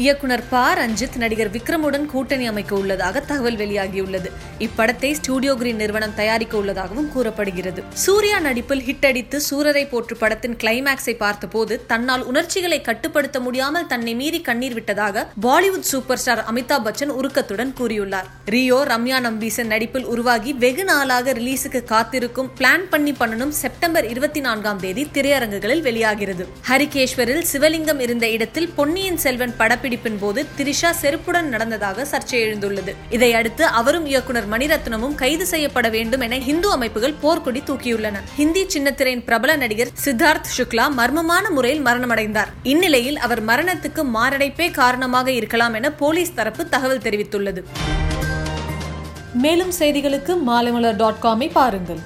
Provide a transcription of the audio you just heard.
இயக்குனர் ப. ரஞ்சித் நடிகர் விக்ரமுடன் கூட்டணி அமைக்க உள்ளதாக தகவல் வெளியாகியுள்ளது. இப்படத்தை ஸ்டூடியோ கிரீன் நிறுவனம் தயாரிக்க உள்ளதாகவும் கூறப்படுகிறது. சூர்யா நடிப்பில் ஹிட் அடித்து சூரரை போற்று படத்தின் கிளைமேக்ஸை பார்த்தபோது தன்னால் உணர்ச்சிகளை கட்டுப்படுத்த முடியாமல் தன்னை மீறி கண்ணீர் விட்டதாக பாலிவுட் சூப்பர் ஸ்டார் அமிதாப் பச்சன் உருக்கத்துடன் கூறியுள்ளார். ரியோ ரம்யா நம்பீசன் நடிப்பில் உருவாகி வெகு நாளாக ரிலீஸுக்கு காத்திருக்கும் பிளான் பண்ணி பண்ணனும் செப்டம்பர் இருபத்தி நான்காம் தேதி திரையரங்குகளில் வெளியாகிறது. ஹரிகேஸ்வரில் சிவலிங்கம் இருந்த இடத்தில் பொன்னியின் செல்வன் படப்பிடிப்பின் போது திரிஷா செருப்புடன் நடந்ததாக சர்ச்சை எழுந்துள்ளது. இதையடுத்து அவரும் இயக்குனர் மணிரத்னமும் கைது செய்யப்பட வேண்டும் என இந்து அமைப்புகள் போர்க்கொடி தூக்கியுள்ளன. ஹிந்தி சின்னத்திரையின் பிரபல நடிகர் சித்தார்த் சுக்லா மர்மமான முறையில் மரணமடைந்தார். இந்நிலையில் அவர் மரணத்துக்கு மாரடைப்பே காரணமாக இருக்கலாம் என போலீஸ் தரப்பு தகவல் தெரிவித்துள்ளது. மேலும் செய்திகளுக்கு மாலைமலர் டாட் காமை பாருங்கள்.